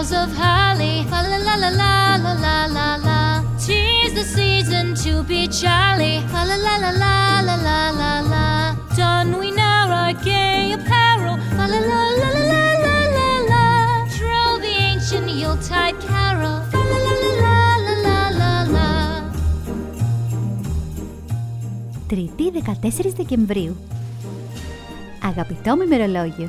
of holly. Fa la la la la la la la la. Tis the season to be jolly. Fa la la la la la la la la. Don we now our gay apparel. Fa la la la la la la la la. Troll the ancient Yuletide carol. Fa la la la la la la la la. Τρίτη 14 Δεκεμβρίου. Αγαπητό μου ημερολόγιο,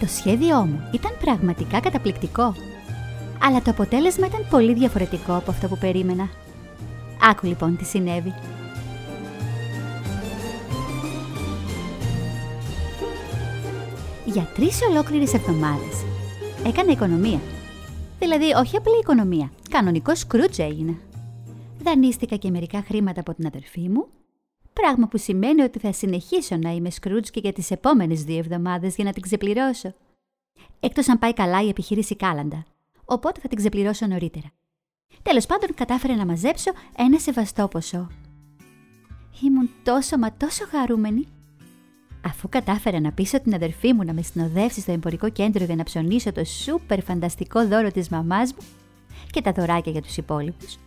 το σχέδιό μου ήταν πραγματικά καταπληκτικό, αλλά το αποτέλεσμα ήταν πολύ διαφορετικό από αυτό που περίμενα. Άκου λοιπόν τι συνέβη. Για τρεις ολόκληρες εβδομάδες έκανα οικονομία. Δηλαδή όχι απλή οικονομία, κανονικός σκρούτζ έγινα. Δανείστηκα και μερικά χρήματα από την αδερφή μου Πράγμα που σημαίνει ότι θα συνεχίσω να είμαι Σκρούτζ και για τις επόμενες δύο εβδομάδες για να την ξεπληρώσω. Εκτός αν πάει καλά η επιχείρηση Κάλαντα. Οπότε θα την ξεπληρώσω νωρίτερα. Τέλος πάντων κατάφερα να μαζέψω ένα σεβαστό ποσό. Ήμουν τόσο μα τόσο χαρούμενη. Αφού κατάφερα να πείσω την αδερφή μου να με συνοδεύσει στο εμπορικό κέντρο για να ψωνίσω το σούπερ φανταστικό δώρο της μαμάς μου και τα δωράκια για τους υπόλοιπους,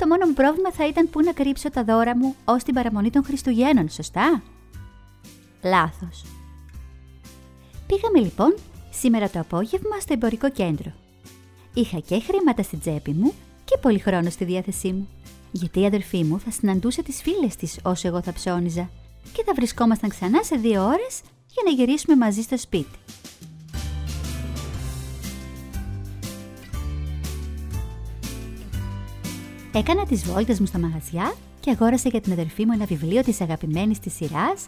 το μόνο μου πρόβλημα θα ήταν πού να κρύψω τα δώρα μου ως την παραμονή των Χριστουγέννων, σωστά; Λάθος. Πήγαμε λοιπόν σήμερα το απόγευμα στο εμπορικό κέντρο. Είχα και χρήματα στην τσέπη μου και πολύ χρόνο στη διάθεσή μου. Γιατί η αδερφή μου θα συναντούσε τις φίλες της όσο εγώ θα ψώνιζα και θα βρισκόμασταν ξανά σε δύο ώρες για να γυρίσουμε μαζί στο σπίτι. Έκανα τις βόλτες μου στα μαγαζιά και αγόρασα για την αδερφή μου ένα βιβλίο της αγαπημένης της σειράς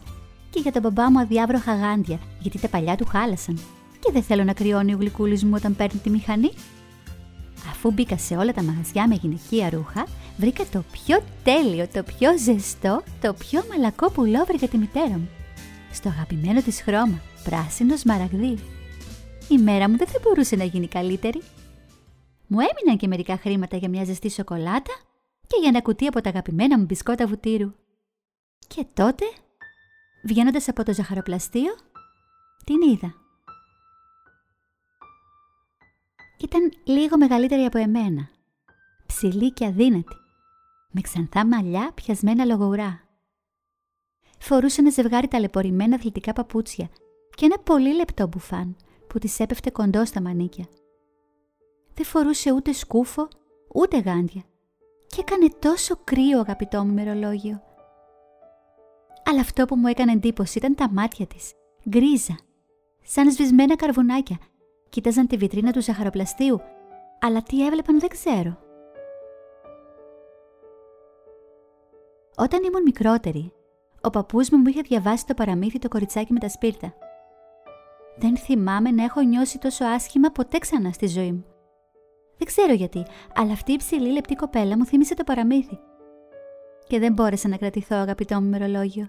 και για τον μπαμπά μου αδιάβροχα γάντια, γιατί τα παλιά του χάλασαν. Και δεν θέλω να κρυώνει ο γλυκούλης μου όταν παίρνει τη μηχανή. Αφού μπήκα σε όλα τα μαγαζιά με γυναικεία ρούχα, βρήκα το πιο τέλειο, το πιο ζεστό, το πιο μαλακό πουλόβρι για τη μητέρα μου. Στο αγαπημένο της χρώμα, πράσινος σμαραγδί. Η μέρα μου δεν θα μπορούσε να γίνει καλύτερη. Μου έμειναν και μερικά χρήματα για μια ζεστή σοκολάτα και για ένα κουτί από τα αγαπημένα μου μπισκότα βουτύρου. Και τότε, βγαίνοντας από το ζαχαροπλαστείο, την είδα. Ήταν λίγο μεγαλύτερη από εμένα, ψηλή και αδύνατη, με ξανθά μαλλιά πιασμένα λογοουρά. Φορούσε ένα ζευγάρι ταλαιπωρημένα αθλητικά παπούτσια και ένα πολύ λεπτό μπουφάν που της έπεφτε κοντό στα μανίκια δεν φορούσε ούτε σκούφο, ούτε γάντια. Και έκανε τόσο κρύο αγαπητό μου ημερολόγιο. Αλλά αυτό που μου έκανε εντύπωση ήταν τα μάτια της, γκρίζα, σαν σβησμένα καρβουνάκια. Κοίταζαν τη βιτρίνα του ζαχαροπλαστείου, αλλά τι έβλεπαν δεν ξέρω. Όταν ήμουν μικρότερη, ο παππούς μου μου είχε διαβάσει το παραμύθι το κοριτσάκι με τα σπίρτα. Δεν θυμάμαι να έχω νιώσει τόσο άσχημα ποτέ ξανά στη ζωή μου. Δεν ξέρω γιατί, αλλά αυτή η ψηλή λεπτή κοπέλα μου θύμισε το παραμύθι. Και δεν μπόρεσα να κρατηθώ, αγαπητό μου μερολόγιο.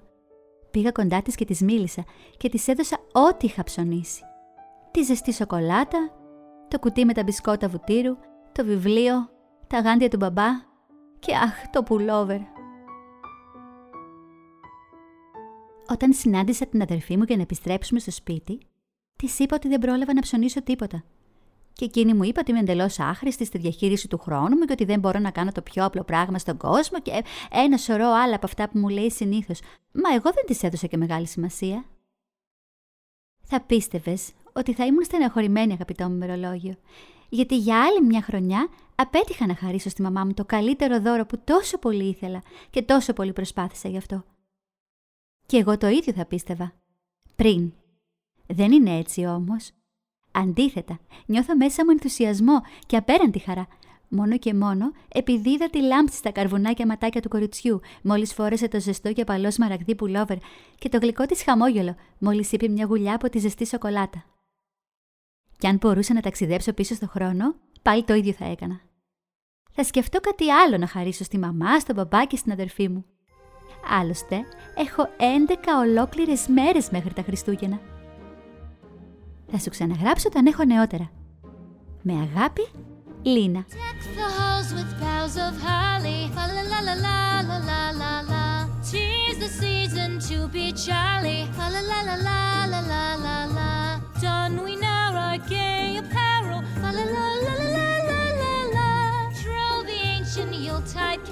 Πήγα κοντά της και της μίλησα και της έδωσα ό,τι είχα ψωνίσει. Τη ζεστή σοκολάτα, το κουτί με τα μπισκότα βουτύρου, το βιβλίο, τα γάντια του μπαμπά και αχ, το πουλόβερ. Όταν συνάντησα την αδερφή μου για να επιστρέψουμε στο σπίτι, της είπα ότι δεν πρόλαβα να ψωνίσω τίποτα και εκείνη μου είπε ότι είμαι εντελώς άχρηστη στη διαχείριση του χρόνου μου και ότι δεν μπορώ να κάνω το πιο απλό πράγμα στον κόσμο και ένα σωρό άλλα από αυτά που μου λέει συνήθως. Μα εγώ δεν της έδωσα και μεγάλη σημασία. Θα πίστευες ότι θα ήμουν στεναχωρημένη, αγαπητό μου μερολόγιο, γιατί για άλλη μια χρονιά απέτυχα να χαρίσω στη μαμά μου το καλύτερο δώρο που τόσο πολύ ήθελα και τόσο πολύ προσπάθησα γι' αυτό. Και εγώ το ίδιο θα πίστευα. Πριν. Δεν είναι έτσι όμως. Αντίθετα, νιώθω μέσα μου ενθουσιασμό και απέραντη χαρά. Μόνο και μόνο επειδή είδα τη λάμψη στα καρβουνάκια ματάκια του κοριτσιού, μόλις φόρεσε το ζεστό και απαλό σμαραγδί πουλόβερ και το γλυκό της χαμόγελο, μόλις είπε μια γουλιά από τη ζεστή σοκολάτα. Κι αν μπορούσα να ταξιδέψω πίσω στο χρόνο, πάλι το ίδιο θα έκανα. Θα σκεφτώ κάτι άλλο να χαρίσω στη μαμά, στον μπαμπά και στην αδερφή μου. Άλλωστε, έχω 11 ολόκληρες μέρες μέχρι τα Χριστούγεννα. Θα σου ξαναγράψω όταν έχω νεότερα. Με αγάπη, Λίνα. You'll tide